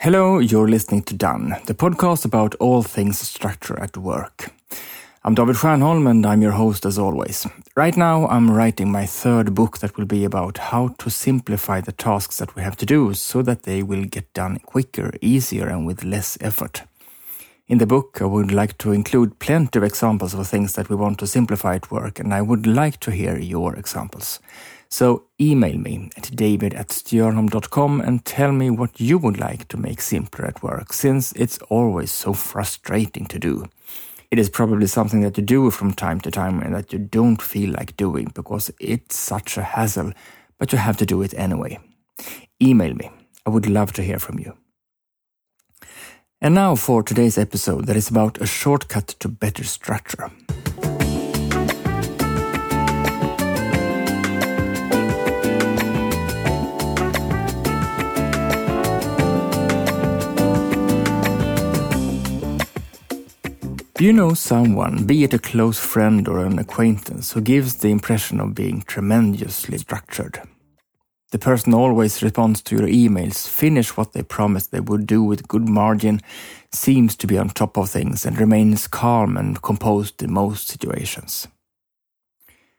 Hello, you're listening to Done, the podcast about all things structure at work. I'm David Stjernholm and I'm your host as always. Right now, I'm writing my third book that will be about how to simplify the tasks that we have to do so that they will get done quicker, easier, and with less effort. In the book, I would like to include plenty of examples of things that we want to simplify at work, and I would like to hear your examples. So email me at david at stjernholm.com and tell me what you would like to make simpler at work, since it's always so frustrating to do. It is probably something that you do from time to time and that you don't feel like doing because it's such a hassle, but you have to do it anyway. Email me. I would love to hear from you. And now for today's episode that is about a shortcut to better structure. Do you know someone, be it a close friend or an acquaintance, who gives the impression of being tremendously structured? The person always responds to your emails, finish what they promised they would do with good margin, seems to be on top of things, and remains calm and composed in most situations.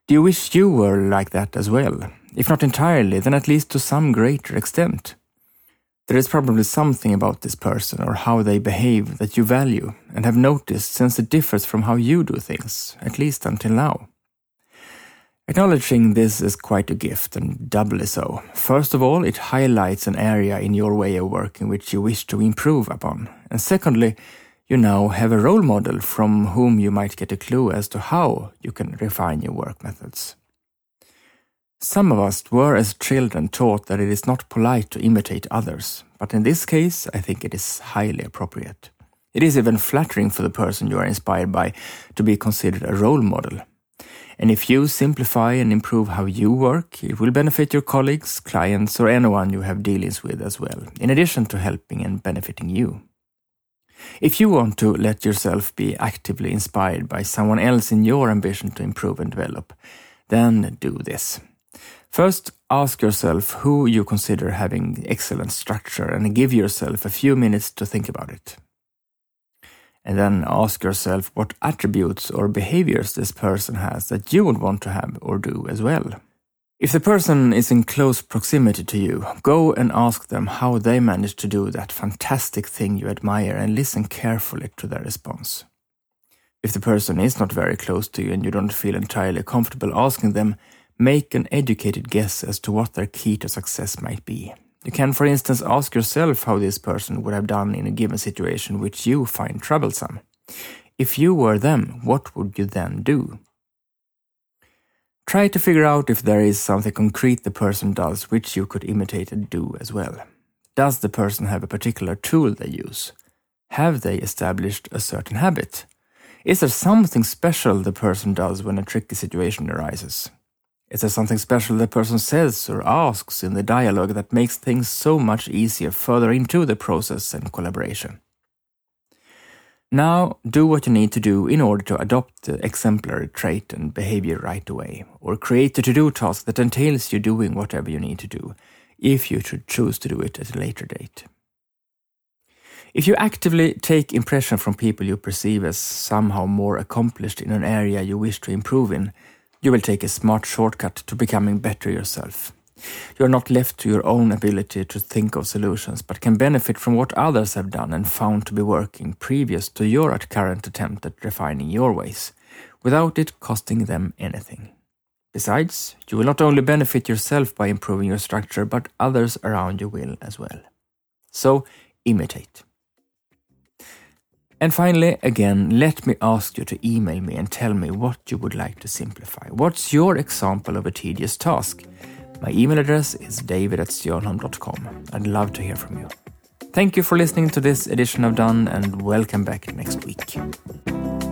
Do you wish you were like that as well? If not entirely, then at least to some greater extent. There is probably something about this person or how they behave that you value and have noticed since it differs from how you do things, at least until now. Acknowledging this is quite a gift, and doubly so. First of all, it highlights an area in your way of working which you wish to improve upon. And secondly, you now have a role model from whom you might get a clue as to how you can refine your work methods. Some of us were as children taught that it is not polite to imitate others, but in this case, I think it is highly appropriate. It is even flattering for the person you are inspired by to be considered a role model, and if you simplify and improve how you work, it will benefit your colleagues, clients, or anyone you have dealings with as well, in addition to helping and benefiting you. If you want to let yourself be actively inspired by someone else in your ambition to improve and develop, then do this. First, ask yourself who you consider having excellent structure and give yourself a few minutes to think about it and then ask yourself what attributes or behaviors this person has that you would want to have or do as well. If the person is in close proximity to you, go and ask them how they managed to do that fantastic thing you admire and listen carefully to their response. If the person is not very close to you and you don't feel entirely comfortable asking them, make an educated guess as to what their key to success might be. You can, for instance, ask yourself how this person would have done in a given situation which you find troublesome. If you were them, what would you then do? Try to figure out if there is something concrete the person does which you could imitate and do as well. Does the person have a particular tool they use? Have they established a certain habit? Is there something special the person does when a tricky situation arises? Is there something special the person says or asks in the dialogue that makes things so much easier further into the process and collaboration? Now, do what you need to do in order to adopt the exemplary trait and behavior right away, or create a to do task that entails you doing whatever you need to do, if you should choose to do it at a later date. If you actively take impression from people you perceive as somehow more accomplished in an area you wish to improve in, you will take a smart shortcut to becoming better yourself. You are not left to your own ability to think of solutions, but can benefit from what others have done and found to be working previous to your current attempt at refining your ways, without it costing them anything. Besides, you will not only benefit yourself by improving your structure, but others around you will as well. So, imitate. And finally, again, let me ask you to email me and tell me what you would like to simplify. What's your example of a tedious task? My email address is david at stjernholm.com. I'd love to hear from you. Thank you for listening to this edition of Done and welcome back next week.